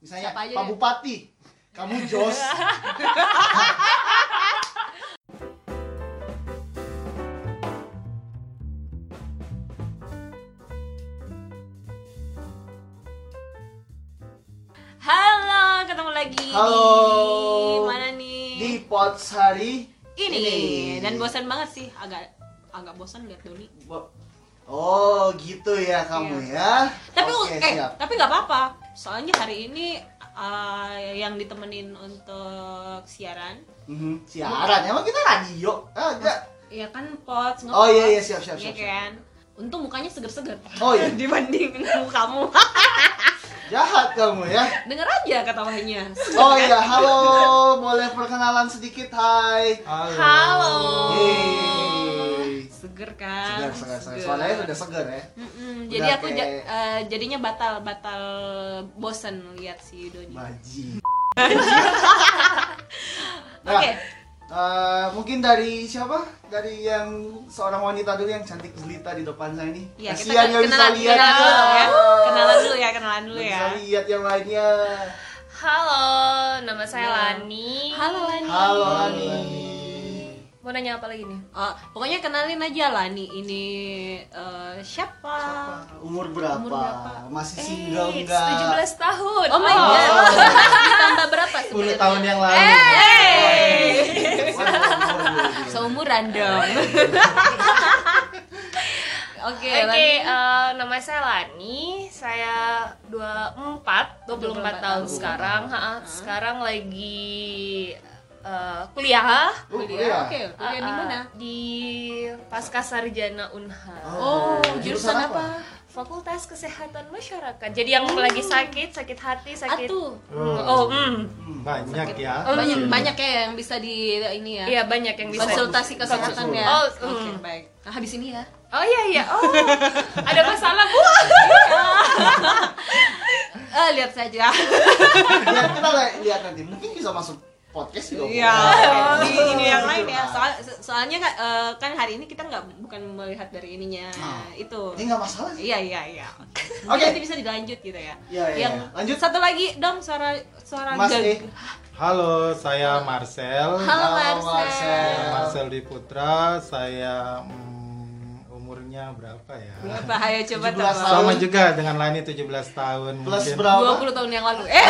Misalnya Siapa aja Pak deh. Bupati, kamu Jos. Halo, ketemu lagi Halo. di mana nih? Di Pots hari ini. Dan bosan banget sih, agak agak bosan lihat Doni. Bo- Oh, gitu ya kamu ya. Tapi Oke, eh, siap. tapi nggak apa-apa. Soalnya hari ini uh, yang ditemenin untuk siaran, Mhm, Siaran, emang kita radio? Ah, enggak. ya kan pot. Oh iya iya siap siap Iya siap. siap. kan. Untung mukanya seger-seger. Oh iya, Dibanding kamu. jahat kamu ya. Dengar aja ketawanya. Oh iya, halo, boleh perkenalan sedikit, hai. Halo. Yeay. Seger kan? Segar, segar, segar. Suaranya udah segar ya. Mm-mm, Udah jadi aku ja- kayak- eh, jadinya batal batal bosen lihat si Doni. Baji. Oke. Nah, eh, mungkin dari siapa? Dari yang seorang wanita dulu yang cantik jelita di depan saya ini. Iya, kita Kasihan nggak bisa kenalan, lihat. kenalan dulu ya. Kenalan dulu ya, kenalan dulu ya. Bisa lihat yang lainnya. Halo, nama saya Ya. Lani. Halo Lani. Halo Ani. Mau nanya apa lagi nih? Oh, pokoknya kenalin aja Lani ini eh, siapa? Siapa? Umur berapa? Umur berapa? Masih single Eh, enggak? 17 tahun. Oh my god. Ditambah berapa 10 sebenarnya? tahun yang lalu. Hey. Waduh, waduh. Seumuran dong. Oke, Oke, Lani. eh, nama saya Lani. Saya 24, 24 tahun 24 sekarang. Ha, Sekarang lagi eh, kuliah. Oh, Kuliah. kuliah. Oke, kuliah di Ah, mana? ah, Di Pasca Sarjana Unhal. Oh, jurusan apa? Fakultas Kesehatan Masyarakat. Jadi yang lagi sakit, sakit hati, sakit. Atuh. Hmm, Oh, hmm. Hmm. banyak ya Banyak banyak ya yang bisa di ini ya. Iya, banyak yang bisa. konsultasi kesehatan ya. Oh, Oke, mm. baik. Nah, habis ini ya. Oh iya iya. Oh. Ada masalah, Bu. Eh, lihat saja. Ya, kita li- lihat nanti. Mungkin bisa masuk podcast juga. Iya. Di ini yang lain ya. Soal, soalnya kan, eh, kan hari ini kita nggak bukan melihat dari ininya Ah. itu. Ini nggak masalah sih. Iya iya iya. Oke. Oke. Nanti bisa dilanjut gitu ya. Iya, iya, Yang iya. Lanjut. satu lagi dong suara suara Mas gag- E. halo saya Marcel Halo Halo, Marcel. Marcel. Marcel Di Putra saya mm, umurnya berapa ya Berapa? Ayo coba 17 tebak. tahun. sama juga dengan Lani 17 tahun Plus mungkin berapa? 20 tahun yang lalu. Eh,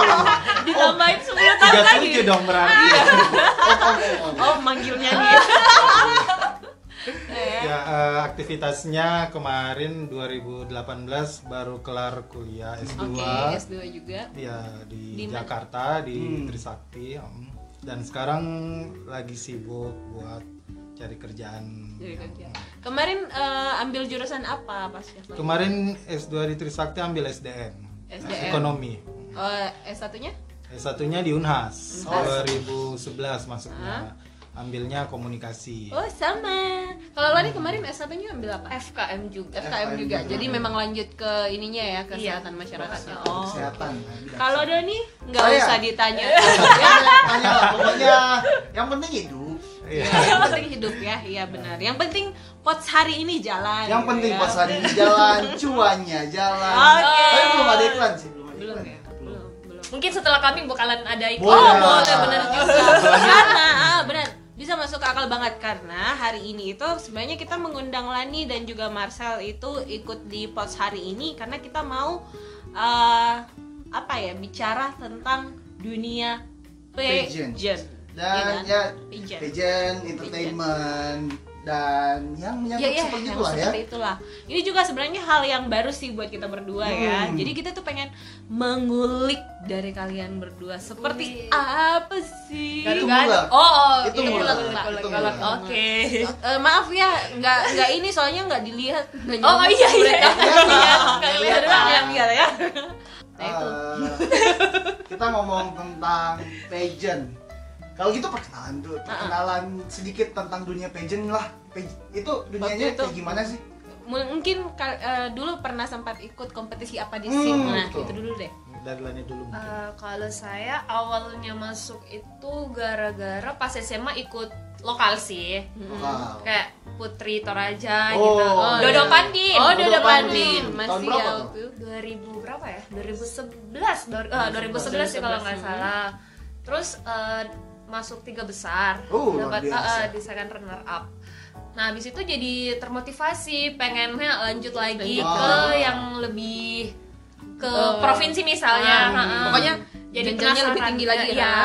ditambahin 10 tahun lagi. 37 dong berarti Oh, oh, oh, oh. Oh, manggilnya nih. Eh, ya eh, aktivitasnya kemarin 2018 baru kelar kuliah S2 Oke, S2 juga. ya di, Di? Jakarta di Hmm. Trisakti mm. dan sekarang lagi sibuk buat cari kerjaan Cari yang- kerja. Kemarin eh, ambil jurusan apa pas ya? Kemarin S2 di Trisakti ambil SDM, SDM. ekonomi. Oh, S1-nya? S1-nya di Unhas, Unhas. 2011 masuknya. Ambilnya komunikasi. Oh, sama. Kalau Lani kemarin S1-nya ambil apa? FKM juga. FKM juga. juga. Jadi memang lanjut ke ininya ya, kesehatan masyarakatnya. Oh. Kesehatan. Kalau Doni nggak usah ditanya. Ya, tanya lah, pokoknya yang penting hidup. Iya. Ya, yang penting hidup ya, iya benar. Yang penting pots hari ini jalan. Yang gitu penting ya. pas hari ini jalan, cuannya jalan. Oke. Tapi belum ada iklan sih, belum ada Belum iklan. ya, belum, belum. Mungkin setelah kami bakalan ada iklan. Boleh. Oh boleh benar juga. Karena ah, benar bisa masuk akal banget karena hari ini itu sebenarnya kita mengundang Lani dan juga Marcel itu ikut di pots hari ini karena kita mau eh, apa ya bicara tentang dunia Pageant. pageant. Dan Iya kan? ya entertainment dan yang menyangkut Ya, ya, seperti yang itulah ya. seperti itulah. Ini juga sebenarnya hal yang baru sih buat kita berdua ya. Hmm. Jadi kita tuh pengen mengulik dari kalian berdua seperti Wih. apa sih? Itu Garu-garu. mula. Oh, oh, Itu iya, mula. golek, golek, Itu golek. mula. Oke. Eh, maaf ya, nggak nggak ini soalnya nggak dilihat. Nggak Oh, iya, iya. Nggak Iya. lihat, nggak Nggak lihat yang lihat ya. Nah itu. Eh, kita ngomong tentang pageant. Kalau gitu perkenalan dulu, perkenalan sedikit tentang dunia pageant lah. Itu dunianya itu- kayak gimana sih? Mungkin eh, dulu pernah sempat ikut kompetisi apa di Hmm, SIM. Nah, betul. itu dulu deh. Dulu mungkin. Eh, kalau saya awalnya masuk itu gara-gara pas SMA ikut lokal sih. Hmm. Wow. Kayak Putri Toraja Oh, gitu. oh, Dodo iya. Pandin. Oh, Dodo Dodo Pandin. Pandin. Masih Tahun berapa ya tuh? waktu itu. 2000 berapa ya? 2011. Dor- eh, 2011 sih kalau nggak 2011, salah. Terus eh, masuk tiga besar. Oh, luar dapat eh, di second runner up. Nah, habis itu jadi termotivasi pengennya lanjut lagi Lanjut. ke Oh. yang lebih ke Eh, provinsi misalnya. ah, Ha-ha. pokoknya jadi jenjangnya lebih tinggi lagi ya. ya.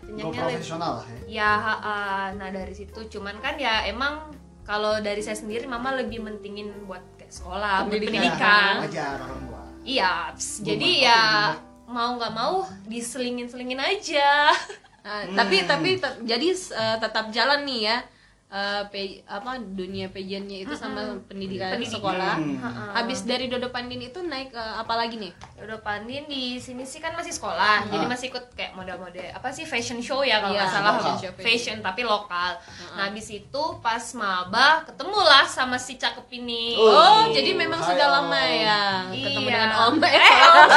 Jenjangnya lebih profesional lah ya. Ya, ha-ha. nah dari situ cuman kan ya emang kalau dari saya sendiri mama lebih mentingin buat kayak sekolah, buat Pendidikan. pendidikan. Wajar orang tua. Iya, jadi ya mau nggak mau diselingin-selingin aja. Ah, Hmm. tapi tapi te- jadi eh, tetap jalan nih ya eh, pe- apa dunia pageantnya itu sama pendidikan, Pendidikan. sekolah. Hmm. Ha-ha. Habis dari Dodo Pandin itu naik eh, apa lagi nih? Dodo Pandin di sini sih kan masih sekolah, jadi masih ikut kayak mode-mode apa sih fashion show ya kalau Iya, nggak salah lokal. fashion, fashion tapi lokal. Nah habis itu pas maba ketemulah sama si cakep ini. Oh, Oh, jadi memang Hai, sudah Om. lama ya ketemu Iya. dengan Om eh, Eh, Om.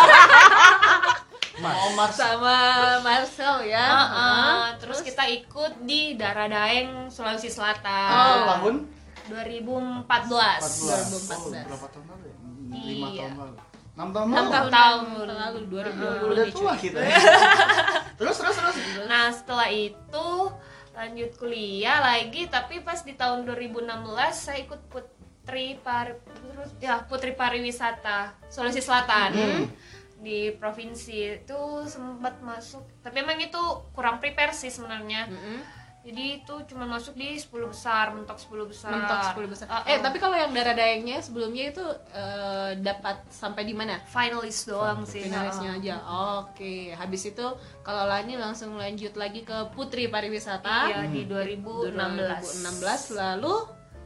Omar sama Marcel ya. Ha-ha. Terus kita ikut di Darah Daeng Sulawesi Selatan. Oh. tahun 2014. 14. 2014. Oh, berapa tahun lalu ya? Lima Iya. tahun lalu. Enam tahun Enam lalu. tahun Tahun. lalu 2020 Udah tua kita. terus terus terus. Nah setelah itu lanjut kuliah lagi tapi pas di tahun 2016 saya ikut Putri Pari terus ya Putri Pariwisata Sulawesi Selatan Hmm. Di provinsi itu sempat masuk tapi emang itu kurang prepare sih sebenarnya Mm-mm. jadi itu cuma masuk di 10 besar mentok 10 besar Mentok 10 besar. Uh-uh. Eh, tapi kalau yang darah daengnya sebelumnya itu eh, dapat sampai di mana? finalis doang sih Finalisnya aja. Oke, habis itu kalau Lani langsung lanjut lagi ke Putri Pariwisata. iya di 2016 2016 lalu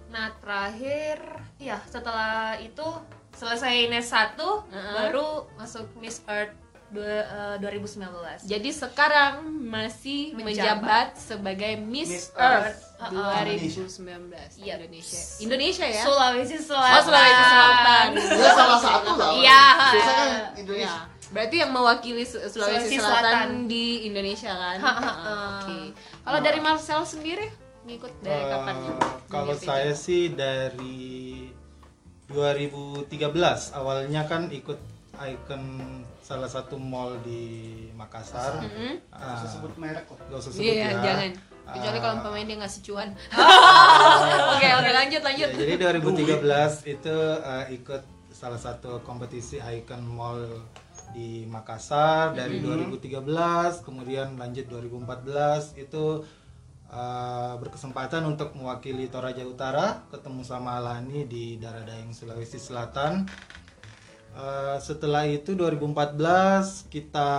Nah terakhir, ya setelah itu selesai NES 1 Uh-uh. baru masuk Miss Earth dua- eh, 2019. jadi sekarang masih menjabat, Menjabat. sebagai Miss, Miss Earth, Earth. Uh-uh. 2019 Iya. Indonesia. Indonesia ya? Sulawesi Selatan. Oh, Sulawesi Selatan. Dia salah satu lah. Iya. Biasanya kan Ya, Indonesia. berarti yang mewakili Su- Sulawesi, Sulawesi Selatan, Selatan. di Indonesia kan? Ha, ha, ha. Oke. Kalau dari Marcel sendiri ngikut dari Eh, kapan? kalau Dunia saya sih dari 2013 awalnya kan ikut icon salah satu mall di Makassar. Mm-mm. Ah, Bisa sebut merek kok. gak usah sebut Iya, ya. jangan. Kecuali Ah, kalau pemain dia ngasih cuan. Oke, oke lanjut lanjut. ya, jadi 2013 itu eh, ikut salah satu kompetisi icon mall di Makassar dari 2013 kemudian lanjut 2014 itu eh, berkesempatan untuk mewakili Toraja Utara ketemu sama Lani di Daradaeng Sulawesi Selatan Eh, setelah itu 2014 kita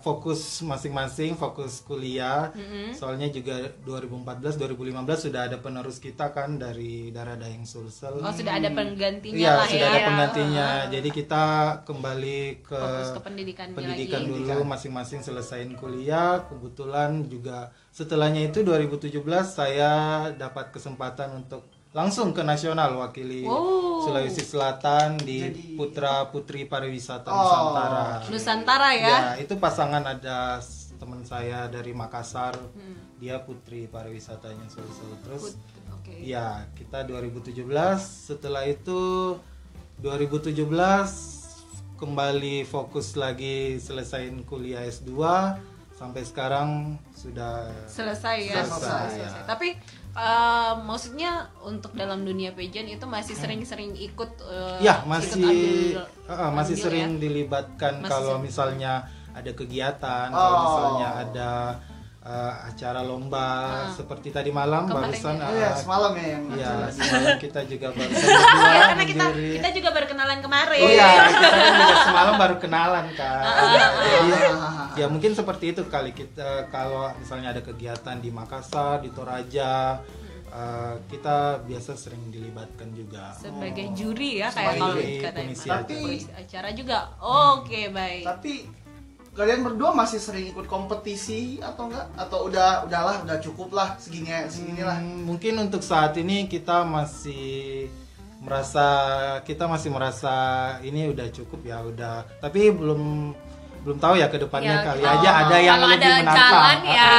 fokus masing-masing fokus kuliah soalnya juga 2014 2015 sudah ada penerus kita kan dari Daradaeng Sulsel Oh, sudah ada penggantinya Iya, lah sudah ya. ada penggantinya. Jadi kita kembali ke Fokus ke pendidikan pendidikan lagi. dulu masing-masing selesaiin kuliah. Kebetulan juga setelahnya itu 2017 saya dapat kesempatan untuk langsung ke nasional wakili Wow. Sulawesi Selatan di Jadi- Putra Putri Pariwisata Oh, Nusantara. Nusantara ya. Ya, itu pasangan ada teman saya dari Makassar. Dia Putri Pariwisatanya Sulsel. Terus Put- Oke. Ya, kita 2017. Setelah itu 2017 kembali fokus lagi selesain kuliah S2 sampai sekarang sudah Selesai ya. Selesai, ya. Tapi eh, maksudnya untuk dalam dunia pageant itu masih sering-sering ikut eh, ya ikut masih ambil- uh, masih ambil sering ya. dilibatkan Masih kalau sering. misalnya ada kegiatan, Oh. kalau misalnya ada uh, acara lomba Ah. seperti tadi malam Kemarin barusan ya. Oh iya, uh, semalam ya yang Iya, jelas. semalam kita juga baru Ya, karena kita kita juga berkenalan kemarin. Oh iya, kita kan juga semalam baru kenalan kan. Jadi, Ah, ya mungkin seperti itu kali kita kalau misalnya ada kegiatan di Makassar, di Toraja, eh, kita biasa sering dilibatkan juga. Sebagai juri ya kayak Sebagai kalau Tapi- acara juga. Oke, baik. Tapi kalian berdua masih sering ikut kompetisi atau enggak? Atau udah udahlah udah cukup lah segini segini lah. Hmm, mungkin untuk saat ini kita masih merasa kita masih merasa ini udah cukup ya udah tapi belum belum tahu ya ke depannya Ya, kali kalau- aja ada yang kalau lebih ada menantang. jalan ya.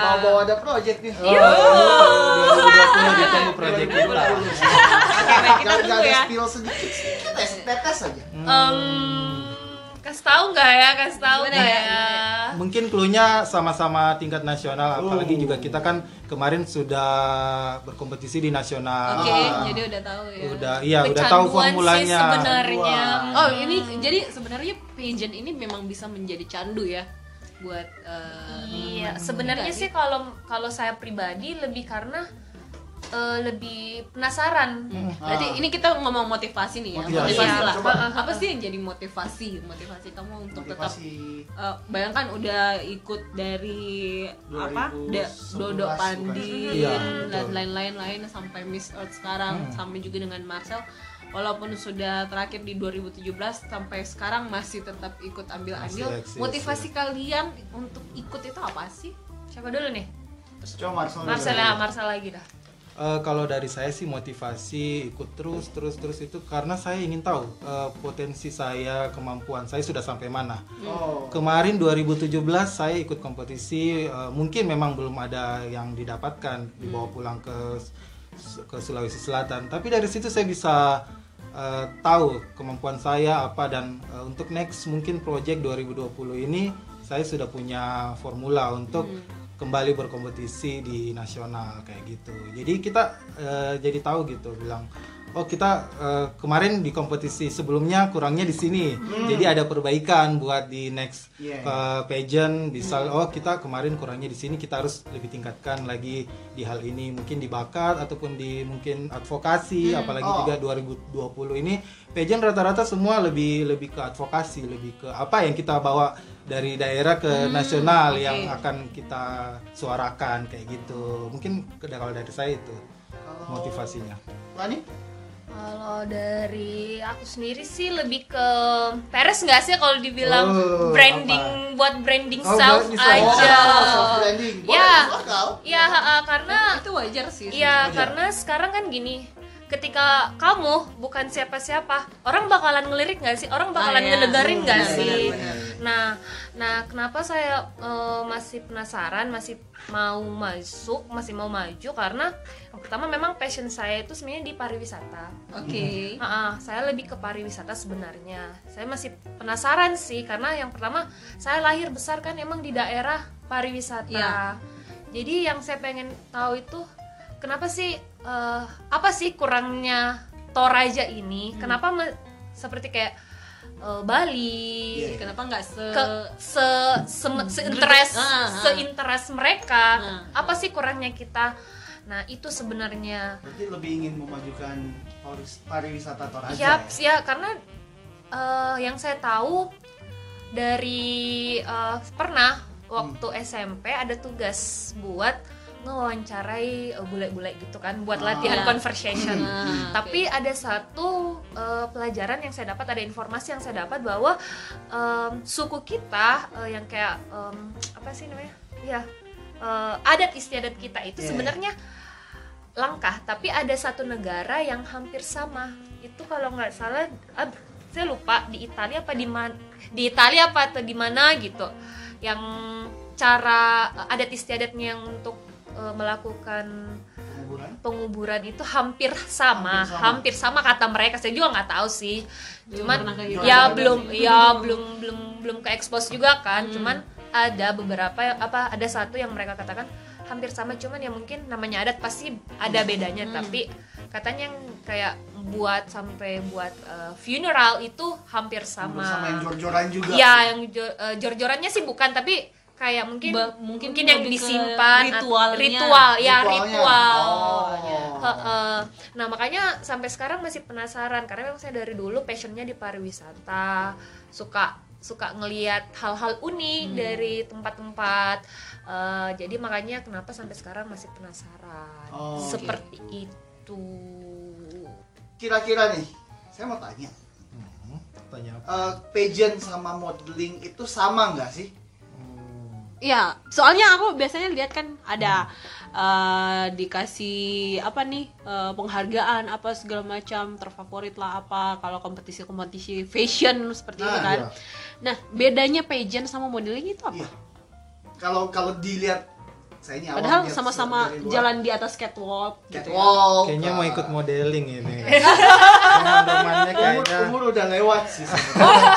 Mau bawa ada project nih. Iya. Oh, 2020 ditunggu proyek kita. Oke, baik, kita tunggu ada ya. spill sedikit sedikit tes tetes aja. Em, kasih tahu nggak ya kasih tahu nggak ya, ya, gimana Mungkin clue-nya sama-sama tingkat nasional, apalagi Oh. juga kita kan kemarin sudah berkompetisi di nasional. Oke, Ah. jadi udah tahu ya. Udah, iya udah tahu Kecanduan sih formulanya. sebenarnya Oh, ini jadi sebenarnya pageant ini memang bisa menjadi candu ya buat eh, Iya, sebenarnya sih kalau kalau saya pribadi lebih karena eh, lebih penasaran. Berarti ini kita ngomong motivasi nih ya. Motivasi. Motivasi Iya. lah. Coba. Apa sih yang jadi motivasi? Motivasi kamu untuk tetap Motivasi eh, bayangkan udah ikut dari apa? Da, 2011 Dodo bukan Pandi Iya, dan betul. lain-lain lain sampai Miss Earth sekarang sampai juga dengan Marcel walaupun sudah terakhir di 2017 sampai sekarang masih tetap ikut Masih eksis, motivasi kalian untuk ikut itu apa sih? Siapa dulu nih? Coba Marcel. Marcel ya, Marcel lagi dah. Eh, kalau dari saya sih motivasi ikut terus terus terus itu karena saya ingin tahu eh, potensi saya kemampuan saya sudah sampai mana. Oh. Kemarin 2017 saya ikut kompetisi eh, mungkin memang belum ada yang didapatkan dibawa pulang ke ke Sulawesi Selatan tapi dari situ saya bisa eh, tahu kemampuan saya apa dan eh, untuk next mungkin project 2020 ini saya sudah punya formula untuk kembali berkompetisi di nasional kayak gitu. Jadi kita eh, jadi tahu gitu bilang oh kita eh, kemarin di kompetisi sebelumnya kurangnya di sini. Jadi ada perbaikan buat di next Yeah. eh, pageant bisa oh kita kemarin kurangnya di sini kita harus lebih tingkatkan lagi di hal ini mungkin di bakat ataupun di mungkin advokasi apalagi Oh. juga 2020 ini pageant rata-rata semua lebih lebih ke advokasi lebih ke apa yang kita bawa dari daerah ke nasional oke. yang akan kita suarakan kayak gitu mungkin kalau dari saya itu Kalau motivasinya Lani? Kalau dari aku sendiri sih lebih ke Peres nggak sih kalau dibilang Oh, branding buat branding Oh, self aja. Oh, self branding. Boleh Ya. Ya, karena itu wajar sih. Iya, Wajar. karena sekarang kan gini, ketika kamu bukan siapa-siapa, orang bakalan ngelirik nggak sih? Orang bakalan Ah, iya. ngedengerin nggak Benar, sih? benar, benar. Nah, nah kenapa saya eh, masih penasaran, masih mau masuk, masih mau maju karena yang pertama memang passion saya itu sebenarnya di pariwisata. Oke. Ah, ah, saya lebih ke pariwisata sebenarnya. Saya masih penasaran sih karena yang pertama saya lahir besar kan emang di daerah pariwisata. Iya. Jadi yang saya pengen tahu itu kenapa sih eh, apa sih kurangnya Toraja ini? Hmm. Kenapa me- seperti kayak eh, Bali, Iya. Kenapa nggak se ke se se, se interest Ah, ah. se interest mereka Ah. apa sih kurangnya kita nah itu sebenarnya Berarti lebih ingin memajukan paris- pariwisata Toraja. ya ya? ya karena eh, yang saya tahu dari eh, pernah waktu SMP ada tugas buat ngewawancarai eh, bule-bule gitu kan buat Ah. latihan Ya. conversation Ah, tapi ada satu eh, pelajaran yang saya dapat ada informasi yang saya dapat bahwa em, suku kita eh, yang kayak em, apa sih namanya ya eh, adat istiadat kita itu Yeah. sebenarnya langkah tapi ada satu negara yang hampir sama itu kalau nggak salah ah, saya lupa di Italia apa di mana di Italia apa atau di mana gitu yang cara adat istiadatnya yang untuk eh, melakukan Penguburan. penguburan itu hampir sama, Hampir hampir sama. sama, kata mereka. Saya juga nggak tahu sih. Belum Cuman gitu. ya Ada belum ya belum belum belum ke expose juga kan. Hmm. Cuman ada beberapa apa ada satu yang mereka katakan hampir sama cuman ya mungkin namanya adat pasti ada bedanya Hmm. tapi katanya yang kayak buat sampai buat uh, funeral itu hampir sama. Sama yang jor-joran juga. Iya, yang uh, jor-jorannya sih bukan tapi kayak mungkin Ba- mungkin mungkin, yang disimpan ritualnya. ritual ya Ritualnya. ritual Oh. Heeh. Nah makanya sampai sekarang masih penasaran karena memang saya dari dulu passionnya di pariwisata, suka suka ngelihat hal-hal unik Hmm. dari tempat-tempat. Eh, jadi makanya kenapa sampai sekarang masih penasaran. Oh. Seperti itu. Kira-kira nih, saya mau tanya. Hmm, tanya apa? eh, pageant sama modeling itu sama nggak sih? Hmm. Iya, soalnya aku biasanya lihat kan ada eh, dikasih apa nih eh, penghargaan apa segala macam terfavorit lah apa kalau kompetisi-kompetisi fashion seperti itu Nah, kan. iya. Nah, bedanya pageant sama modeling itu apa? Iya. Kalau kalau dilihat saya ini Padahal sama-sama jalan di atas catwalk gitu ya. catwalk. Kayaknya mau uh, ikut modeling ini. udah lewat sih. sebenarnya.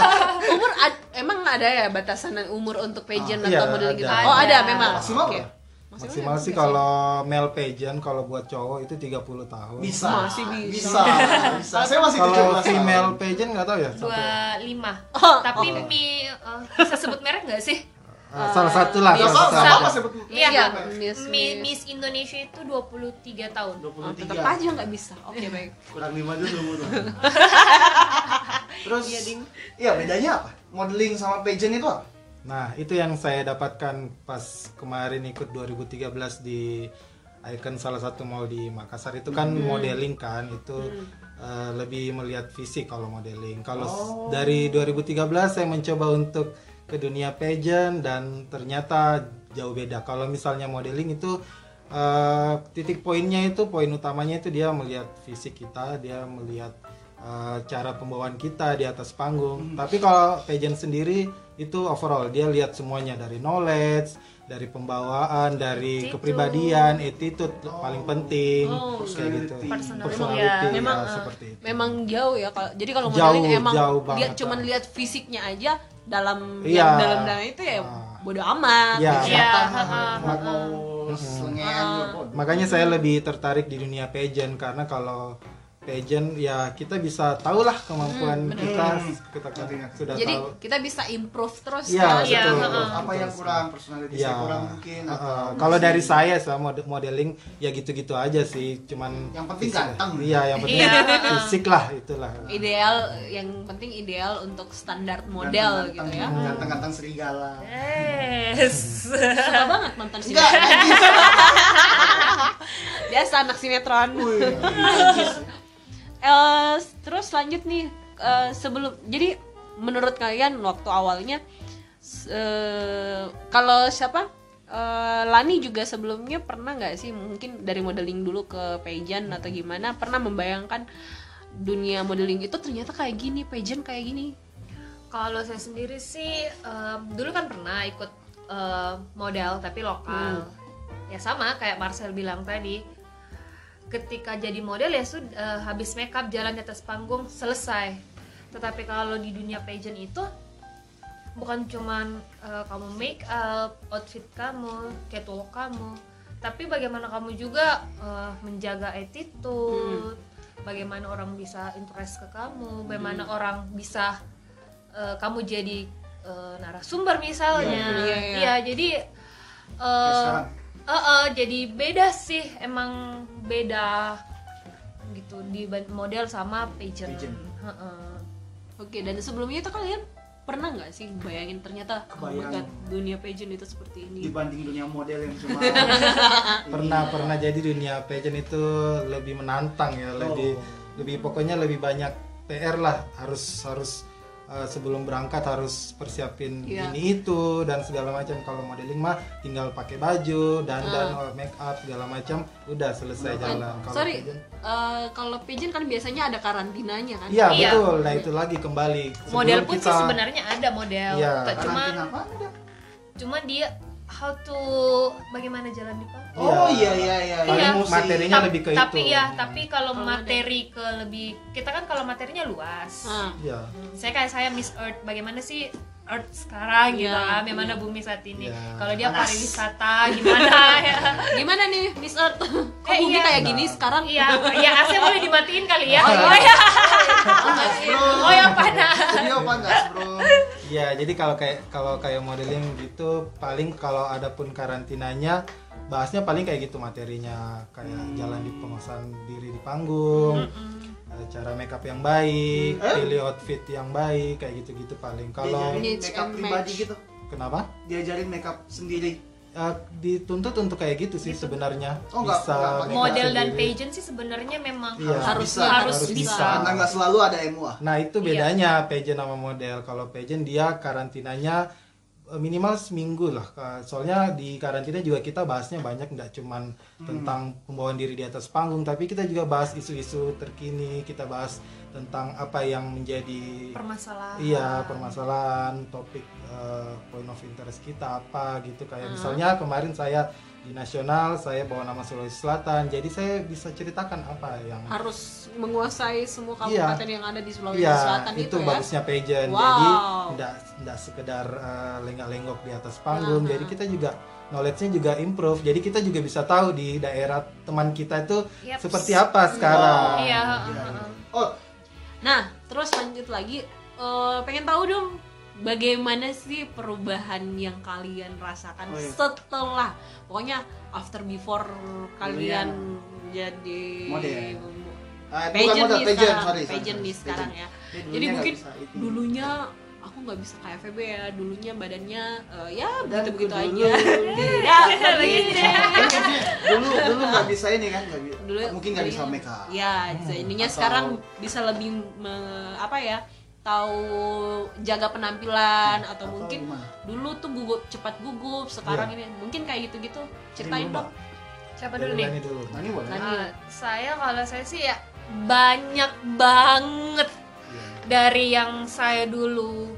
Umur ad- emang ada ya batasan umur untuk pageant Ah, atau iya, modeling gitu? ada. Oh, ada memang. Maksimal Oke. berapa? maksimal sih kalau male pageant kalau buat cowok itu 30 tahun. Bisa. Masih bisa. Bisa. bisa. Saya masih 17 Kalau tahun. female pageant nggak tahu ya. sampai- dua lima Oh, tapi oke. mi eh, bisa sebut merek nggak sih Ah, salah satu lah. Ya, Iya, salah sebut Iya. Iya, Miss. Miss, Mi, Miss. Miss Indonesia itu 23 tahun Oh, 23. tetap aja nggak bisa. Oke, baik. kurang lima dulu umur. Terus Iya, Ding. Iya, bedanya apa? Modeling sama pageant itu apa? Nah, itu yang saya dapatkan pas kemarin ikut 2013 di Icon salah satu mall di Makassar itu kan Hmm. modeling kan itu eh, lebih melihat fisik kalau modeling. Kalau Oh. dari 2013 saya mencoba untuk ke dunia pageant dan ternyata jauh beda. Kalau misalnya modeling itu eh, titik poinnya itu poin utamanya itu dia melihat fisik kita, dia melihat eh, cara pembawaan kita di atas panggung. Tapi kalau pageant sendiri itu overall dia lihat semuanya dari knowledge, dari pembawaan, dari Attitude. kepribadian, attitude paling penting Oh, kayak gitu. Personality. Personality, Iya. ya, Memang, eh, seperti itu. Memang jauh ya kalau jadi kalau Jauh, modeling emang jauh cuman lihat fisiknya aja dalam Iya. yang dalam dalam itu ya Ah. bodo amat. Iya. gitu. Iya, ha-ha, mau mau bodoh. Makanya saya lebih tertarik di dunia pageant karena kalau pageant ya kita bisa tahu lah kemampuan kita kita kan sudah Jadi tahu kita bisa improve terus Iya, kan. Iya, betul. ha-ha. apa yang kurang personality Iya. saya kurang mungkin Uh, atau kalau dari saya sama mode- modeling ya gitu-gitu aja sih, cuman Yang penting fisik. ganteng. Iya, yang penting Iya. fisik lah itulah. Ideal yang penting ideal untuk standar model gitu ya. ganteng-ganteng serigala yes Suka banget nonton enggak sinetron. Biasa anak sinetron. Eh, terus lanjut nih eh, sebelum jadi menurut kalian waktu awalnya eh, kalau siapa Eh, Lani juga sebelumnya pernah nggak sih mungkin dari modeling dulu ke pageant atau gimana pernah membayangkan dunia modeling itu ternyata kayak gini pageant kayak gini Kalau saya sendiri sih em, dulu kan pernah ikut em, model tapi lokal. Ya sama kayak Marcel bilang tadi. Ketika jadi model ya sudah habis makeup jalan di atas panggung selesai. Tetapi kalau di dunia pageant itu bukan cuman eh, kamu make up, outfit kamu, catwalk kamu, tapi bagaimana kamu juga eh, menjaga attitude, bagaimana orang bisa interest ke kamu, bagaimana orang bisa eh, kamu jadi eh, narasumber misalnya, Iya, iya, iya. Iya, jadi eh, eh, eh, jadi beda sih, emang beda gitu di model sama pageant. Pageant. Heeh. oke dan sebelumnya itu kalian pernah nggak sih bayangin ternyata Kebayang. oh dunia pageant itu seperti ini dibanding dunia model yang cuma Pernah pernah jadi dunia pageant itu lebih menantang ya, lebih lebih pokoknya lebih banyak PR lah, harus harus uh, sebelum berangkat harus persiapin Iya. ini itu dan segala macam. Kalau modeling mah tinggal pakai baju dan dan make up segala macam, udah selesai jalan. Kalau sorry pageant- eh, kalau pageant kan biasanya ada karantinanya kan Iya Iya. betul, nah itu lagi kembali. model Sebelum pun sih sebenarnya ada model Iya. Tak- cuma cuma dia how to bagaimana jalan di panggung Oh iya iya iya. Paling Iya. Emosi. materinya Tap- lebih ke tapi itu. ya tapi kalau Kalau materi ke lebih kita kan kalau materinya luas Ah, Iya. saya kayak saya Miss Earth bagaimana sih Earth sekarang gitu Iya, kan bagaimana bumi saat ini Iya. kalau dia pariwisata gimana ya gimana nih Miss Earth kok Eh, bumi iya. kayak gini sekarang iya ya AC boleh dimatiin kali ya Oh, iya. oh ya Panas, bro. oh ya panas Studio panas, bro. Iya, jadi kalau kayak kalau kayak modeling gitu paling kalau ada pun karantinanya bahasnya paling kayak gitu materinya kayak Hmm. jalan di penguasaan diri di panggung, eh, cara makeup yang baik, Eh? pilih outfit yang baik kayak gitu-gitu paling. Kalau makeup and pribadi match. gitu. kenapa? Diajarin makeup sendiri. Eh, dituntut untuk kayak gitu sih sebenarnya. Oh, nggak- nggak pakai makeup model dan sendiri. pageant sih sebenarnya memang Iya. harus bisa. harus Harus bisa, bisa. Karena nggak selalu ada MUA. Nah itu Iya. bedanya pageant sama model. Kalau pageant dia karantinanya eh, minimal seminggu lah soalnya di karantina juga kita bahasnya banyak nggak cuman tentang pembawaan diri di atas panggung tapi kita juga bahas isu-isu terkini kita bahas tentang apa yang menjadi permasalahan Iya permasalahan topik eh, point of interest kita apa gitu kayak misalnya kemarin saya di nasional saya bawa nama Sulawesi Selatan jadi saya bisa ceritakan apa yang harus menguasai semua Iya. kabupaten yang ada di Sulawesi Iya Selatan itu, itu, ya. bagusnya pageant Wow. jadi tidak tidak sekedar eh, lenggak-lenggok di atas panggung Aha. jadi kita juga knowledge-nya juga improve jadi kita juga bisa tahu di daerah teman kita itu Yaps. seperti apa sekarang Iya, Iya, heeh. Oh, Nah, terus lanjut lagi, eh, pengen tahu dong bagaimana sih perubahan yang kalian rasakan Oh, iya. setelah, pokoknya after before kalian jadi Model. bukan pageant nih pageant, sekarang, sorry, pageant nih sekarang ya. Dia Jadi dulunya mungkin dulunya aku nggak bisa kayak FEB ya, dulunya badannya eh, ya Dan begitu-begitu dulu- aja. ya, begitu. dulu dulu nggak bisa ini kan bi- dulu mungkin nggak bisa make up ya ininya Atau- sekarang bisa lebih me- apa ya tahu jaga penampilan atau, Atau mungkin gimana? dulu tuh gugup cepat gugup sekarang Iya. ini mungkin kayak gitu gitu ceritain dong siapa dulu nih dulu nah ini boleh Lani. Ah, saya kalau saya sih ya banyak banget Iya. dari yang saya dulu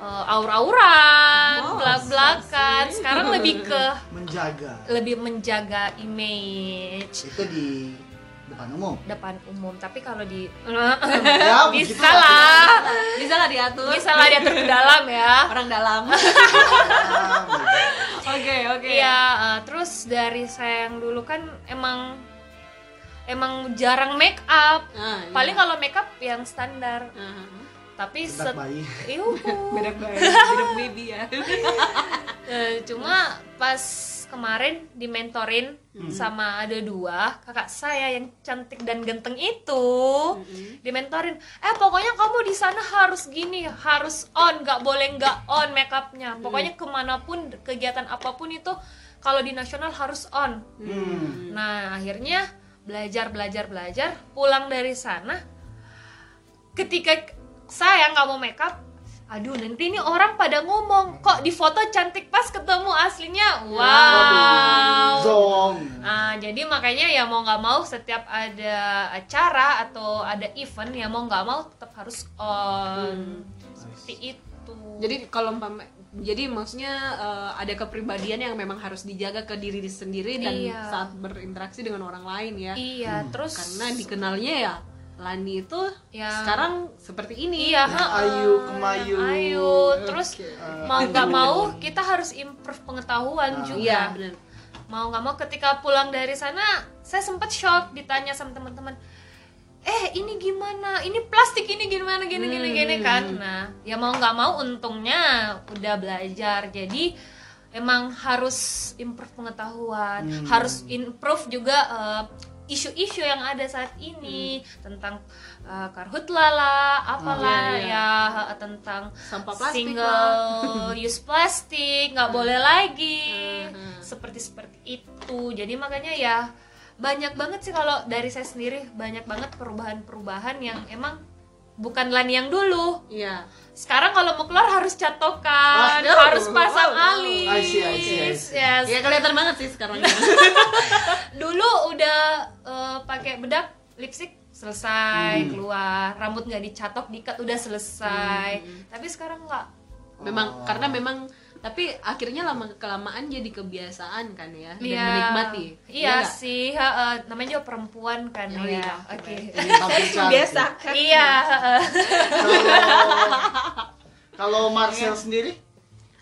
uh, aur-auran, Oh, belak-belakan. Sekarang lebih ke menjaga lebih menjaga image itu di depan umum depan umum. Tapi kalau di ya bisa lah, bisa lah diatur bisa lah dia ke dalam ya. orang dalam Ah, oke oke Iya, uh, terus dari saya yang dulu kan emang emang jarang make up. Nah, iya. Paling kalau make up yang standar. Nah, Tapi Sedak set bayi Yuhu. beda bayi beda baby ya Eh, cuma pas kemarin dimentorin Hmm. sama ada dua kakak saya yang cantik dan ganteng itu Hmm. dimentorin eh pokoknya kamu di sana harus gini harus on nggak boleh nggak on makeupnya pokoknya ke mana pun kegiatan apa pun itu kalau di nasional harus on hmm. nah akhirnya belajar belajar belajar pulang dari sana ketika saya nggak mau makeup aduh nanti ini orang pada ngomong kok di foto cantik pas ketemu aslinya? Wow. zong. Ah, jadi makanya ya mau nggak mau setiap ada acara atau ada event ya mau nggak mau tetap harus on. Seperti itu. Jadi kalau jadi maksudnya eh, ada kepribadian yang memang harus dijaga ke diri sendiri dan Iya. saat berinteraksi dengan orang lain ya. Iya terus karena dikenalnya ya Lani itu Ya. sekarang seperti ini. Iya Yang ayu kemayu. ayu. Terus mau nggak mau kita harus improve pengetahuan Ah. juga. Iya benar mau nggak mau ketika pulang dari sana saya sempat shock ditanya sama teman-teman eh ini gimana? Ini plastik ini gimana? Gini gini gini kan. Nah ya mau nggak mau untungnya udah belajar. Jadi emang harus improve pengetahuan harus improve juga eh, isu-isu yang ada saat ini tentang eh, karhutla lah apalah Iya, iya. ya eh, tentang Sampah plastik single use plastik nggak boleh lagi. Mhm. seperti seperti itu. Jadi makanya ya banyak banget sih kalau dari saya sendiri banyak banget perubahan-perubahan yang emang bukan Lani yang dulu. Iya sekarang kalau mau keluar harus catokan Oh, harus oh, pasang oh, oh. alis I see, I see, I see. Yes. ya kelihatan banget sih sekarang dulu udah eh, pakai bedak lipstick selesai keluar. Rambut nggak dicatok dikat udah selesai. Tapi sekarang nggak. Memang karena memang tapi akhirnya lama kelamaan jadi kebiasaan kan ya dan Iya. menikmati iya nggak? sih ha, eh, namanya juga perempuan kan Oh, ya iya. oke cantik. biasa kan iya. Kalau- Marcel sendiri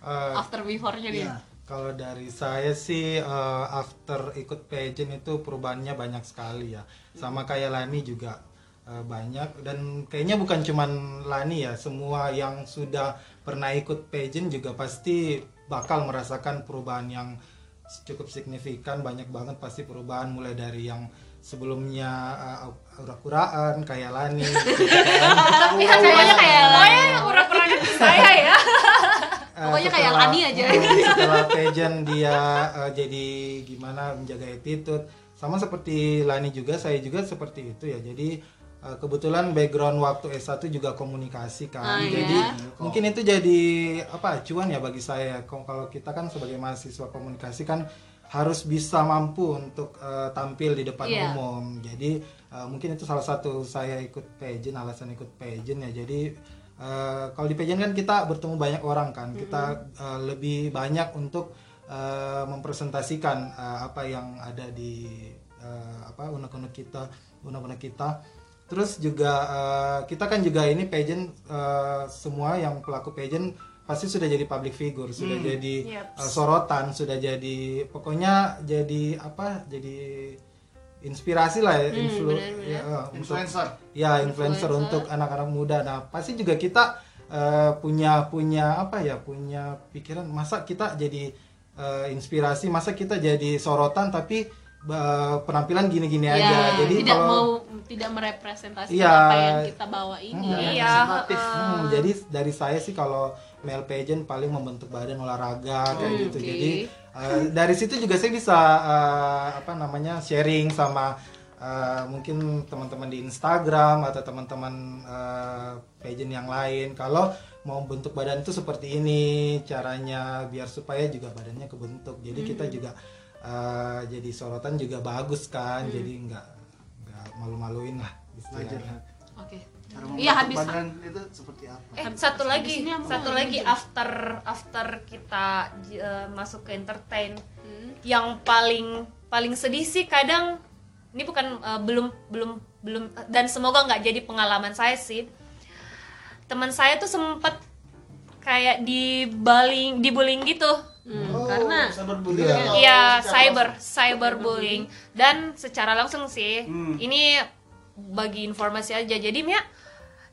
Eh, after before-nya dia Iya. Kalau dari saya sih eh, after ikut pageant itu perubahannya banyak sekali ya. Sama kayak Lani juga eh, banyak dan kayaknya bukan cuman Lani ya, semua yang sudah pernah ikut pageant juga pasti bakal merasakan perubahan yang cukup signifikan, banyak banget pasti perubahan mulai dari yang sebelumnya eh, aura-uraan kayak Lani gitu kan. Iya, kayak pokoknya yang pura-pura ke saya ya Eh, Pokoknya kayak Lani aja. setelah pageant dia eh, jadi gimana menjaga attitude sama seperti Lani juga saya juga seperti itu ya jadi eh, kebetulan background waktu S1 juga komunikasi kan. Ah, jadi iya. mungkin itu jadi apa acuan ya bagi saya. Kalau kita kan sebagai mahasiswa komunikasi kan harus bisa mampu untuk eh, tampil di depan Iya. umum. Jadi eh, mungkin itu salah satu saya ikut pageant, alasan ikut pageant ya. Jadi eh, kalau di pageant kan kita bertemu banyak orang kan. Kita eh, lebih banyak untuk eh, mempresentasikan eh, apa yang ada di eh, apa unek-unek kita, unek-unek kita. Terus juga eh, kita kan juga ini pageant eh, semua yang pelaku pageant pasti sudah jadi public figure, sudah jadi Yep. eh, sorotan, sudah jadi pokoknya jadi apa? Jadi inspirasi lah ya, influ- benar-benar. ya, eh, untuk- influencer ya influencer untuk anak-anak muda. Nah pasti juga kita eh, punya punya apa ya punya pikiran masa kita jadi eh, inspirasi, masa kita jadi sorotan tapi penampilan gini-gini Ya, aja. Jadi tidak kalau mau tidak merepresentasikan Iya. apa yang kita bawa ini Hmm. ya. Iya, Representatif. Hmm, jadi dari saya sih kalau male pageant paling membentuk badan olahraga kayak Hmm, gitu. Jadi eh, dari situ juga saya bisa eh, apa namanya sharing sama eh, mungkin teman-teman di Instagram atau teman-teman eh, pageant yang lain. Kalau mau bentuk badan itu seperti ini caranya biar supaya juga badannya kebentuk. Jadi kita juga eh, jadi sorotan juga bagus kan. Jadi nggak nggak malu-maluin lah istilahnya. Oke. cara Iya, habis- badan itu seperti apa Eh Habis- satu habis lagi, satu lagi after after kita eh, masuk ke entertain, Hmm. yang paling paling sedih sih kadang ini bukan eh, belum belum belum dan semoga nggak jadi pengalaman saya sih. Teman saya tuh sempet kayak dibaling dibullying gitu. Oh, karena cyberbullying Iya. Iya, secara cyber langsung? cyberbullying dan secara langsung sih. Hmm. Ini bagi informasi aja. Jadi Mia,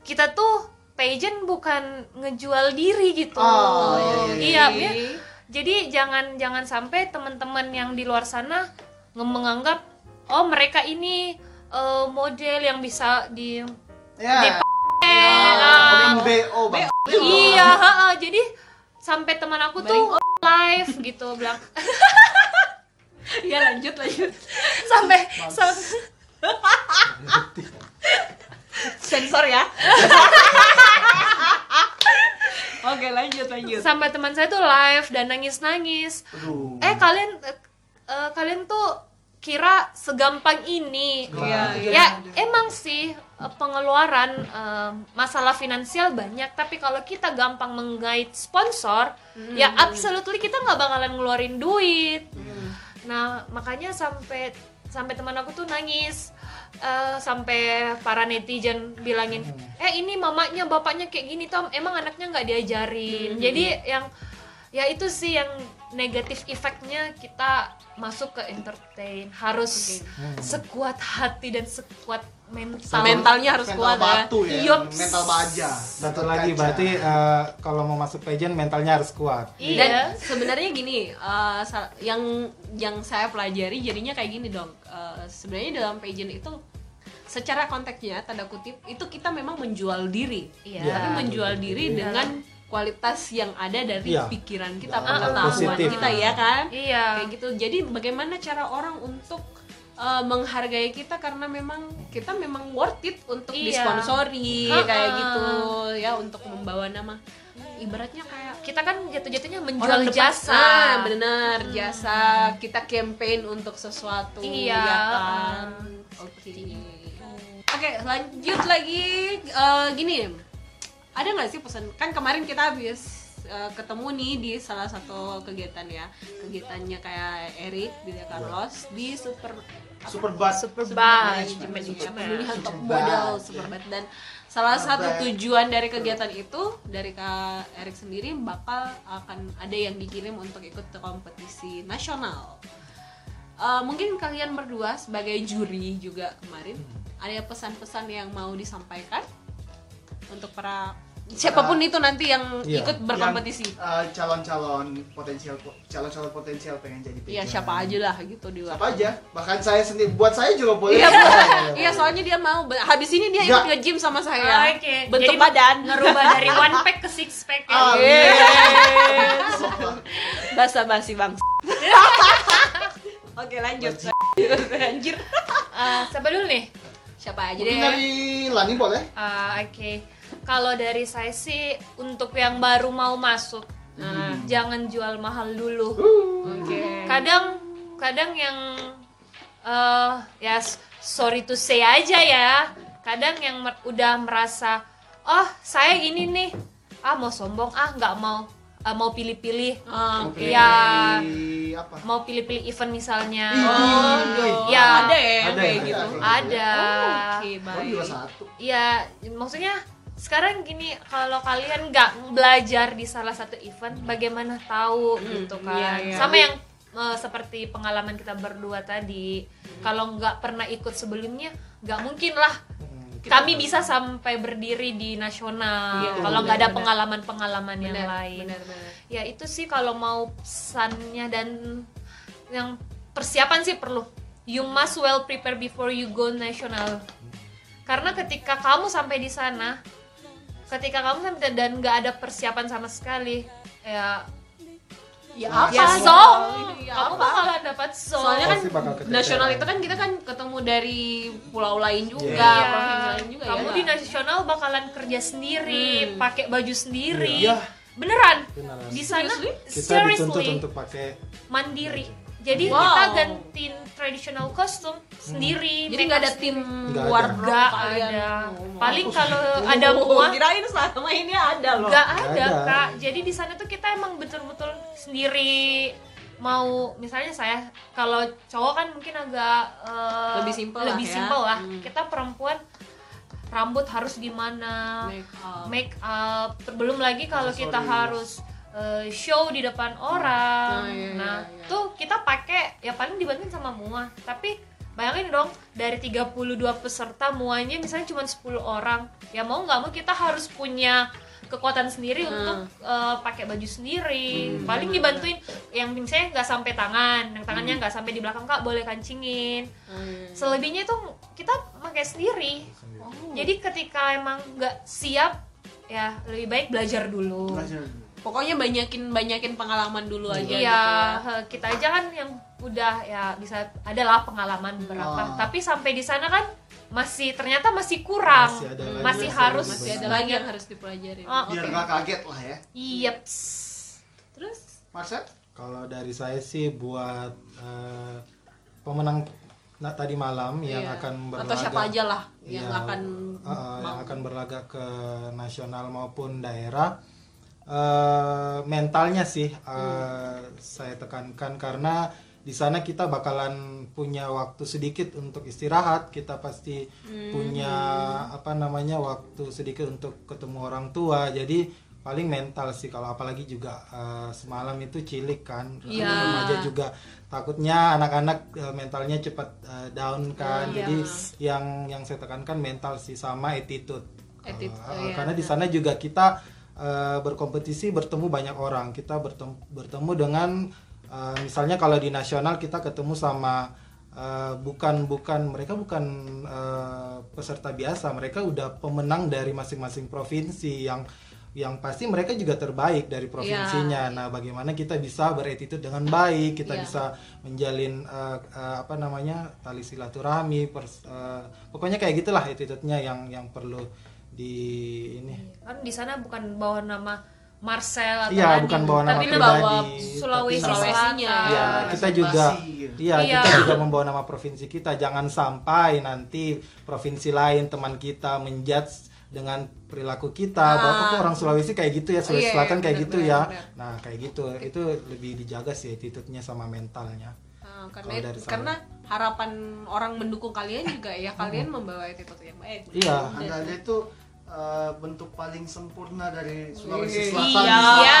kita tuh pageant bukan ngejual diri gitu. Oh, iya, Mia. Jadi jangan jangan sampai teman-teman yang di luar sana menganggap oh mereka ini eh, model yang bisa di ya eh, Paling ah, BO iya, ha-ha. jadi sampai teman aku tuh live gitu bilang ya lanjut lanjut. sampai sam- Sensor ya. Oke, lanjut lanjut. sampai teman saya tuh live dan nangis-nangis. Aduh. Eh kalian eh, eh, kalian tuh kira segampang ini? Iya, iya. Ya emang sih eh, pengeluaran eh, masalah finansial banyak, tapi kalau kita gampang menggait sponsor, ya absolutely kita nggak bakalan ngeluarin duit. Nah makanya sampai sampai teman aku tuh nangis. eh, sampai para netizen bilangin, eh ini mamanya bapaknya kayak gini Tom, emang anaknya nggak diajarin. Jadi yang ya itu sih yang negatif efeknya kita masuk ke entertain harus sekuat hati dan sekuat mental. Mentalnya harus mental kuat ya. batu ya Yups. mental baja Satu lagi kaca. berarti eh, kalau mau masuk pageant mentalnya harus kuat. Iya. Dan sebenarnya gini, sa- yang yang saya pelajari jadinya kayak gini dong. Eh, sebenarnya dalam pageant itu secara konteksnya tanda kutip itu kita memang menjual diri. Iya. Tapi menjual diri dengan kualitas yang ada dari Iya. pikiran kita, Iya, pengetahuan positif. kita ya kan. Iya. Kayak gitu. Jadi bagaimana cara orang untuk eh, menghargai kita karena memang kita memang worth it untuk Iya. disponsori Ha-ha. kayak gitu ya untuk membawa nama ibaratnya kayak Kita kan jatuh-jatuhnya menjual orang depan- jasa. ah, bener jasa kita campaign untuk sesuatu Iya. ya kan oke oke lanjut lagi Eh, gini ada nggak sih pesan? Kan kemarin kita habis eh, ketemu nih di salah satu kegiatan ya. Kegiatannya kayak Eric di Carlos di super super bad Super Super bad. Management, Super ya, bad. pemilihan top Super model bad. super bad dan salah satu tujuan dari kegiatan itu dari Kak Erik sendiri bakal akan ada yang dikirim untuk ikut ke kompetisi nasional. Eh, mungkin kalian berdua sebagai juri juga kemarin ada pesan-pesan yang mau disampaikan untuk para siapa pun itu nanti yang Iya. ikut berkompetisi. Yang, eh, calon-calon potensial calon-calon potensial pengen jadi Iya pageant. siapa aja lah gitu di luar. siapa aja bahkan saya sendiri buat saya juga boleh Iya, iya soalnya dia mau habis ini dia ikut nge-gym sama saya. Oke. Bentuk Jadi badan. ngerubah dari one pack ke six pack ya. Ah, Yes. Basa basi bang. Oke lanjut. Anjir. Eh, siapa dulu nih? Siapa aja Mungkin deh? dari Lani boleh. Ah, Oke, kalau dari saya sih untuk yang baru mau masuk, Nah, jangan jual mahal dulu. Oke. Kadang, kadang yang eh ya sorry to say aja ya. Kadang yang mer- udah merasa, oh saya ini nih, ah mau sombong, ah nggak mau, ah, mau pilih-pilih, Oke. Ya. Apa? mau pilih-pilih event misalnya. Oh, Iya. Ya. ada ya Ada, kayak ada. gitu. Ada. Oke, Baru juga baik. satu. Ya, maksudnya sekarang gini kalau kalian nggak belajar di salah satu event, bagaimana tahu gitu kan? iya, iya. Sama yang eh, seperti pengalaman kita berdua tadi, kalau nggak pernah ikut sebelumnya, nggak mungkin lah Hmm, kami bisa sampai berdiri di nasional. Iya, kalau nggak ada pengalaman-pengalaman yang lain. benar, benar. Ya itu sih kalau mau pesannya dan yang persiapan sih perlu. You must well prepare before you go national. Karena ketika kamu sampai di sana, ketika kamu sampai dan nggak ada persiapan sama sekali, ya Ya Nah, apa? ya song, Ya kamu apa? bakalan dapat song. Soalnya kan nasional itu kan kita kan ketemu dari pulau lain juga, Iya. provinsi lain juga kamu ya. di nasional bakalan kerja sendiri, Hmm. pakai baju sendiri. Iya. Beneran. Beneran. Di sana Seriously? Kita dituntut seriously untuk pakai mandiri. Jadi Wow. kita gantiin traditional costume sendiri. Jadi make nggak ada tim ada. Nggak kalian. ada. Oh, Paling kalau ada Oh, muah kirain selama ini ada loh. nggak ada, ada. kak. Jadi di sana tuh kita emang betul-betul sendiri mau misalnya saya kalau cowok kan mungkin agak eh, Lebih simple lebih lah ya. simple lah. Hmm. Kita perempuan rambut harus gimana, Make up. make up. Belum lagi kalau kita harus eh, show di depan orang. Oh, iya, nah, iya, iya. tuh kita pakai ya paling dibantuin sama Mua. Tapi bayangin dong dari 32 peserta muanya misalnya cuma 10 orang. Ya mau nggak mau kita harus punya kekuatan sendiri Hmm. untuk eh, pakai baju sendiri. Paling dibantuin yang misalnya nggak sampai tangan, yang tangannya nggak sampai di belakang kak boleh kancingin. Hmm. Selebihnya itu kita pakai sendiri. Oh. Jadi ketika emang nggak siap ya lebih baik belajar dulu. Belajar dulu. Pokoknya banyakin banyakin pengalaman dulu aja Iya, gitu ya. kita aja kan yang udah ya bisa adalah pengalaman berapa. Oh. Tapi sampai di sana kan masih ternyata masih kurang. Masih ada lagi Masih yang harus Masih ada lagi yang harus dipelajari. Oh, Biar oke. nggak kaget lah ya. Yeps. Terus Marcel? Kalau dari saya sih buat eh, pemenang na- tadi malam yang iya. akan berlaga atau siapa aja lah yang Iya, akan eh, eh, yang mau. akan berlaga ke nasional maupun daerah eh, mentalnya sih eh, Hmm. saya tekankan karena di sana kita bakalan punya waktu sedikit untuk istirahat kita pasti Hmm. punya apa namanya waktu sedikit untuk ketemu orang tua jadi paling mental sih kalau apalagi juga eh, semalam itu cilik kan Iya. anak remaja juga takutnya anak-anak eh, mentalnya cepat eh, down kan Iya. jadi yang yang saya tekankan mental sih sama attitude Attitude, Eh, iya. karena di sana juga kita eh, berkompetisi bertemu banyak orang kita bertemu bertemu dengan eh, misalnya kalau di nasional kita ketemu sama eh, bukan bukan mereka bukan eh, peserta biasa mereka udah pemenang dari masing-masing provinsi yang yang pasti mereka juga terbaik dari provinsinya. Nah, bagaimana kita bisa beretitude dengan baik, kita Iya. bisa menjalin eh, eh, apa namanya tali silaturahmi, pers- eh, pokoknya kayak gitulah attitude-nya yang yang perlu di ini. Kan di sana bukan bawa nama Marcel atau Iya, Nadine, bukan bawa nama tapi pribadi, bawa tapi Sulawesi Sulawesinya. Selatan. Iya, kita juga. Iya, Iya. kita juga membawa nama provinsi kita. Jangan sampai nanti provinsi lain teman kita menjudge dengan perilaku kita bahwa Ah. kok orang Sulawesi kayak gitu ya, Sulawesi Iya, Selatan iya, kayak benar, gitu benar, ya. benar. Nah, kayak gitu. Itu lebih dijaga sih attitude-nya sama mentalnya. Ah, karena dari karena harapan orang mendukung kalian juga ya kalian membawa attitude yang baik. Iya. Anda itu eh, bentuk paling sempurna dari Sulawesi Iya. Selatan. Iya. Iya,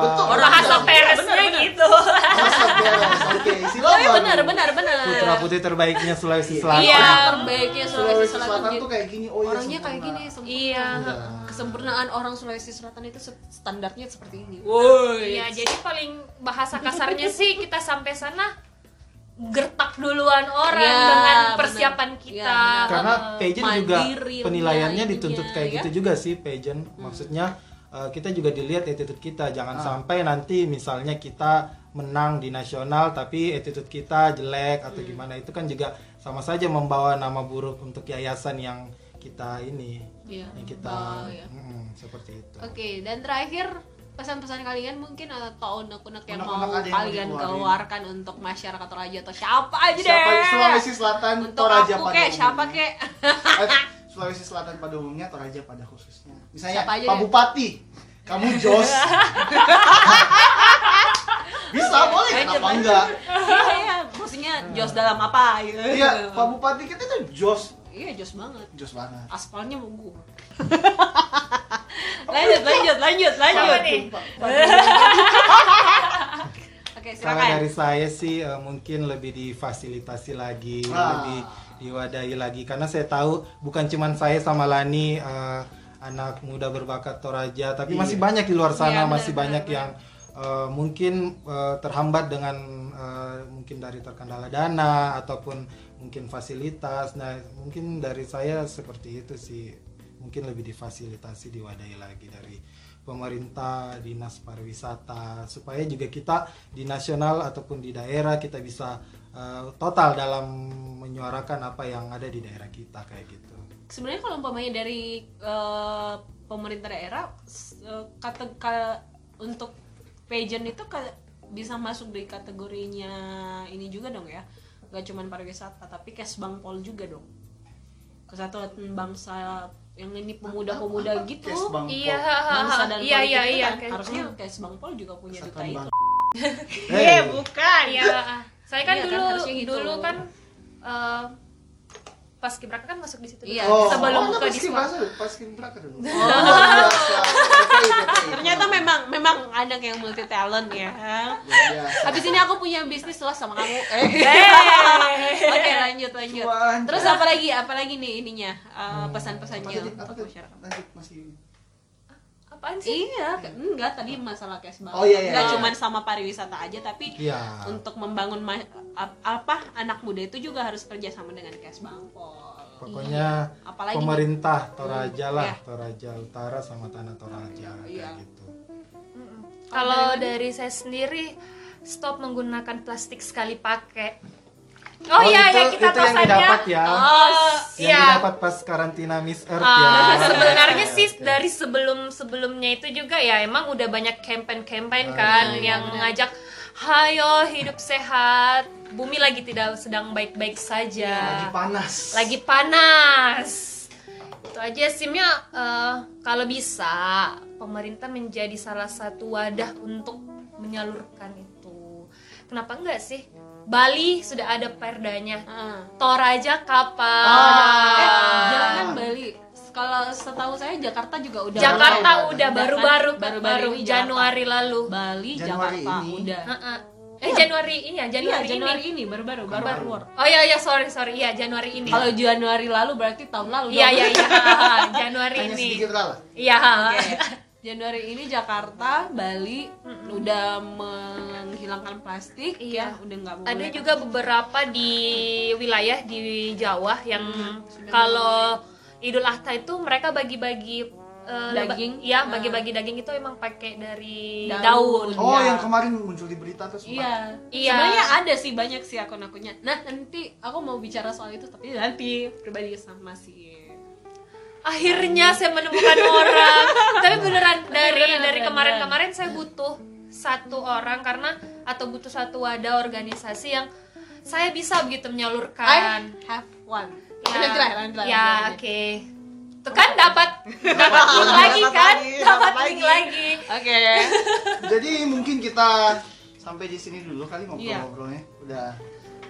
betul. Orang Bahasa peresnya gitu. Bahasa peres. Oke, silakan. Oh, benar benar benar. Putra putri terbaiknya Sulawesi Selatan. Iya, terbaiknya Sulawesi Sulawesi Selatan. Selatan gitu. tuh kayak gini. Oh iya. Orangnya kayak sempurna. gini sempurna. Iya. Kesempurnaan orang Sulawesi Selatan itu standarnya seperti ini. Woi. Iya, jadi paling bahasa kasarnya sih kita sampai sana gertak duluan orang Iya, dengan persiapan Iya, kita. benar. karena pageant juga penilaiannya dituntut kayak ya. gitu juga sih pageant maksudnya eh, kita juga dilihat attitude kita jangan Ah. sampai nanti misalnya kita menang di nasional tapi attitude kita jelek atau gimana itu kan juga sama saja membawa nama buruk untuk yayasan yang kita ini Iya. yang kita Oh, iya. Mm, seperti itu. Oke, dan terakhir pesan-pesan kalian mungkin atau unek-unek yang mau ada yang mau kalian keluarkan untuk masyarakat Toraja atau siapa aja deh. Siapa Sulawesi Selatan Untuk Toraja aku pada kek, siapa kek? Eh, Sulawesi Selatan pada umumnya Toraja pada khususnya. Misalnya Siapa Pak? Bupati, kamu Jos. Bisa boleh kenapa enggak? Iya, iya, maksudnya jos dalam apa gitu. Iya, Pak Bupati kita tuh Jos. Iya, jos banget. Jos banget. Aspalnya munggu. lanjut, lanjut, lanjut, lanjut. Oke, Kalau dari saya sih eh, mungkin lebih difasilitasi lagi, Ah. lebih diwadahi lagi karena saya tahu bukan cuman saya sama Lani eh, anak muda berbakat Toraja, tapi Iya. masih banyak di luar sana Iya, masih benar, banyak benar, yang eh, mungkin eh, terhambat dengan eh, mungkin dari terkendala dana ataupun mungkin fasilitas. Nah, mungkin dari saya seperti itu sih. Mungkin lebih difasilitasi diwadahi lagi dari pemerintah, dinas pariwisata supaya juga kita di nasional ataupun di daerah kita bisa eh, total dalam menyuarakan apa yang ada di daerah kita kayak gitu. Sebenarnya kalau umpamanya dari eh, pemerintah daerah s- eh, kata ka- untuk pageant itu bisa masuk di kategorinya ini juga dong ya. Gak cuman pariwisata tapi kesbangpol juga dong. Kesatuan bangsa yang ini pemuda-pemuda Apa? gitu. Iya, Bangsa dan iya, politik iya, iya. kan. kayak- Harusnya kesbangpol juga punya duta itu. Bang- Iya, bukan. Iya, saya kan Iya kan, dulu harusnya gitu. dulu kan eh, pas kibraka kan masuk di situ. Iya, Oh, sebelum oh, buka di dulu, pas Kibraka dulu. Oh, biasa. TPI, TPI. Ternyata memang memang anak yang multi talent ya. Habis ini aku punya bisnis lah sama kamu. Eh. Oke, lanjut lanjut. Terus apa lagi? Apa lagi nih ininya? Uh, pesan-pesannya untuk masyarakat. Masih Apaan sih? Iya, enggak tadi masalah cash banget. Oh, iya, iya. Enggak cuma sama pariwisata aja tapi Iya. untuk membangun apa anak muda itu juga harus kerja sama dengan cash bangpol. Pokoknya Iya. Apalagi pemerintah Toraja lah, Iya. Toraja Utara sama Tanah Toraja Iya. kayak gitu. Kalau dari saya sendiri stop menggunakan plastik sekali pakai. Oh, iya itu, ya kita itu tahu yang saja. didapat ya. Oh, yang iya. didapat pas karantina Miss Earth Ah, ya. sebenarnya sih Oke. dari sebelum sebelumnya itu juga ya emang udah banyak campaign-campaign Ah, kan iya, yang benar. mengajak hayo hidup sehat bumi lagi tidak sedang baik-baik saja lagi panas. lagi panas itu aja simnya eh, kalau bisa pemerintah menjadi salah satu wadah untuk menyalurkan itu kenapa enggak sih Bali sudah ada perdanya Ah. Toraja kapan Ah. Eh, jangan Bali. Kalau setahu saya Jakarta juga udah Jakarta Udah, udah kan? baru-baru Baru-baru baru ini Januari lalu. Bali, Januari Jakarta ini. udah. Heeh. Eh Januari ini ya, Januari, Januari ini. ini baru-baru baru Baru. keluar. Oh iya iya sorry sorry iya Januari ini. Kalau Januari lalu berarti tahun lalu. Iya iya iya Januari Hanya ini. sedikit ralah. Iya. Oke. Januari ini Jakarta, Bali udah menghilangkan plastik Iya. ya, udah nggak boleh. Ada juga beberapa di wilayah di Jawa yang Hmm, sudah kalau Idul Adha itu mereka bagi-bagi leba- Daging. Ah. bagi-bagi daging itu emang pakai dari Daun. daun. Oh, Iya. yang kemarin muncul di berita tuh sempat. Iya. Iya. Sebenarnya ada sih banyak sih akun-akunnya. Nah, nanti aku mau bicara soal itu tapi nanti pribadi sama si akhirnya saya menemukan orang tapi beneran dari Beneran, dari kemarin-kemarin saya butuh satu orang karena atau butuh satu wadah organisasi yang saya bisa begitu menyalurkan I have one. ya, ya lah. oke tuh kan dapat dapat link lagi kan dapat link lagi. lagi Oke. Jadi mungkin kita sampai di sini dulu kali Iya. ngobrol-ngobrolnya. Udah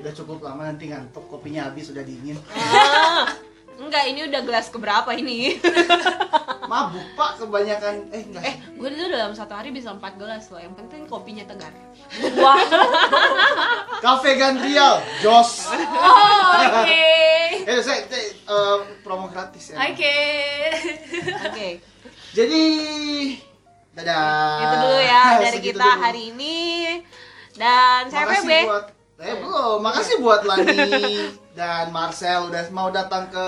udah cukup lama nanti ngantuk, kopinya habis udah dingin. Enggak, ini udah gelas keberapa ini? Mabuk, Pak, kebanyakan eh enggak. eh, gue itu dalam satu hari bisa empat gelas loh. Yang penting kopinya tegar. wah Cafe Gandrial, Jos. oh, oke Eh, saya, saya, eh, promo gratis ya. oke Oke. Jadi dadah. Itu dulu ya dari Segitu kita dulu. hari ini. Dan saya Makasih PB. buat eh belum. Makasih buat Lani dan Marcel udah mau datang ke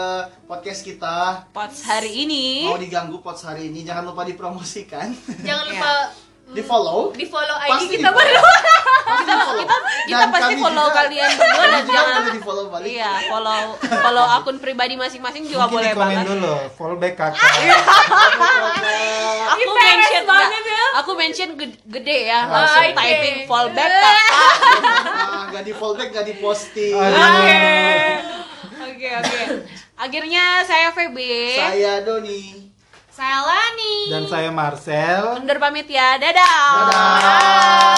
podcast kita. Pots hari ini. Mau diganggu pots hari ini. Jangan lupa dipromosikan. jangan Iya. lupa Di follow. di follow Pasti ID kita Pasti di follow. kita kita Dan pasti kami follow juga- kalian berdua dan jangan boleh di follow balik. iya follow follow akun pribadi masing-masing juga Mungkin boleh di komen banget dulu, fallback kakak. aku mention banget ya. aku mention gede, gede ya Ah, langsung oke. typing fallback kakak Ah, nggak di fallback, nggak di posting. Aduh. oke oke akhirnya saya VB Saya Doni. Saya Lani. Dan saya Marcel. undur pamit ya dadah Dadah.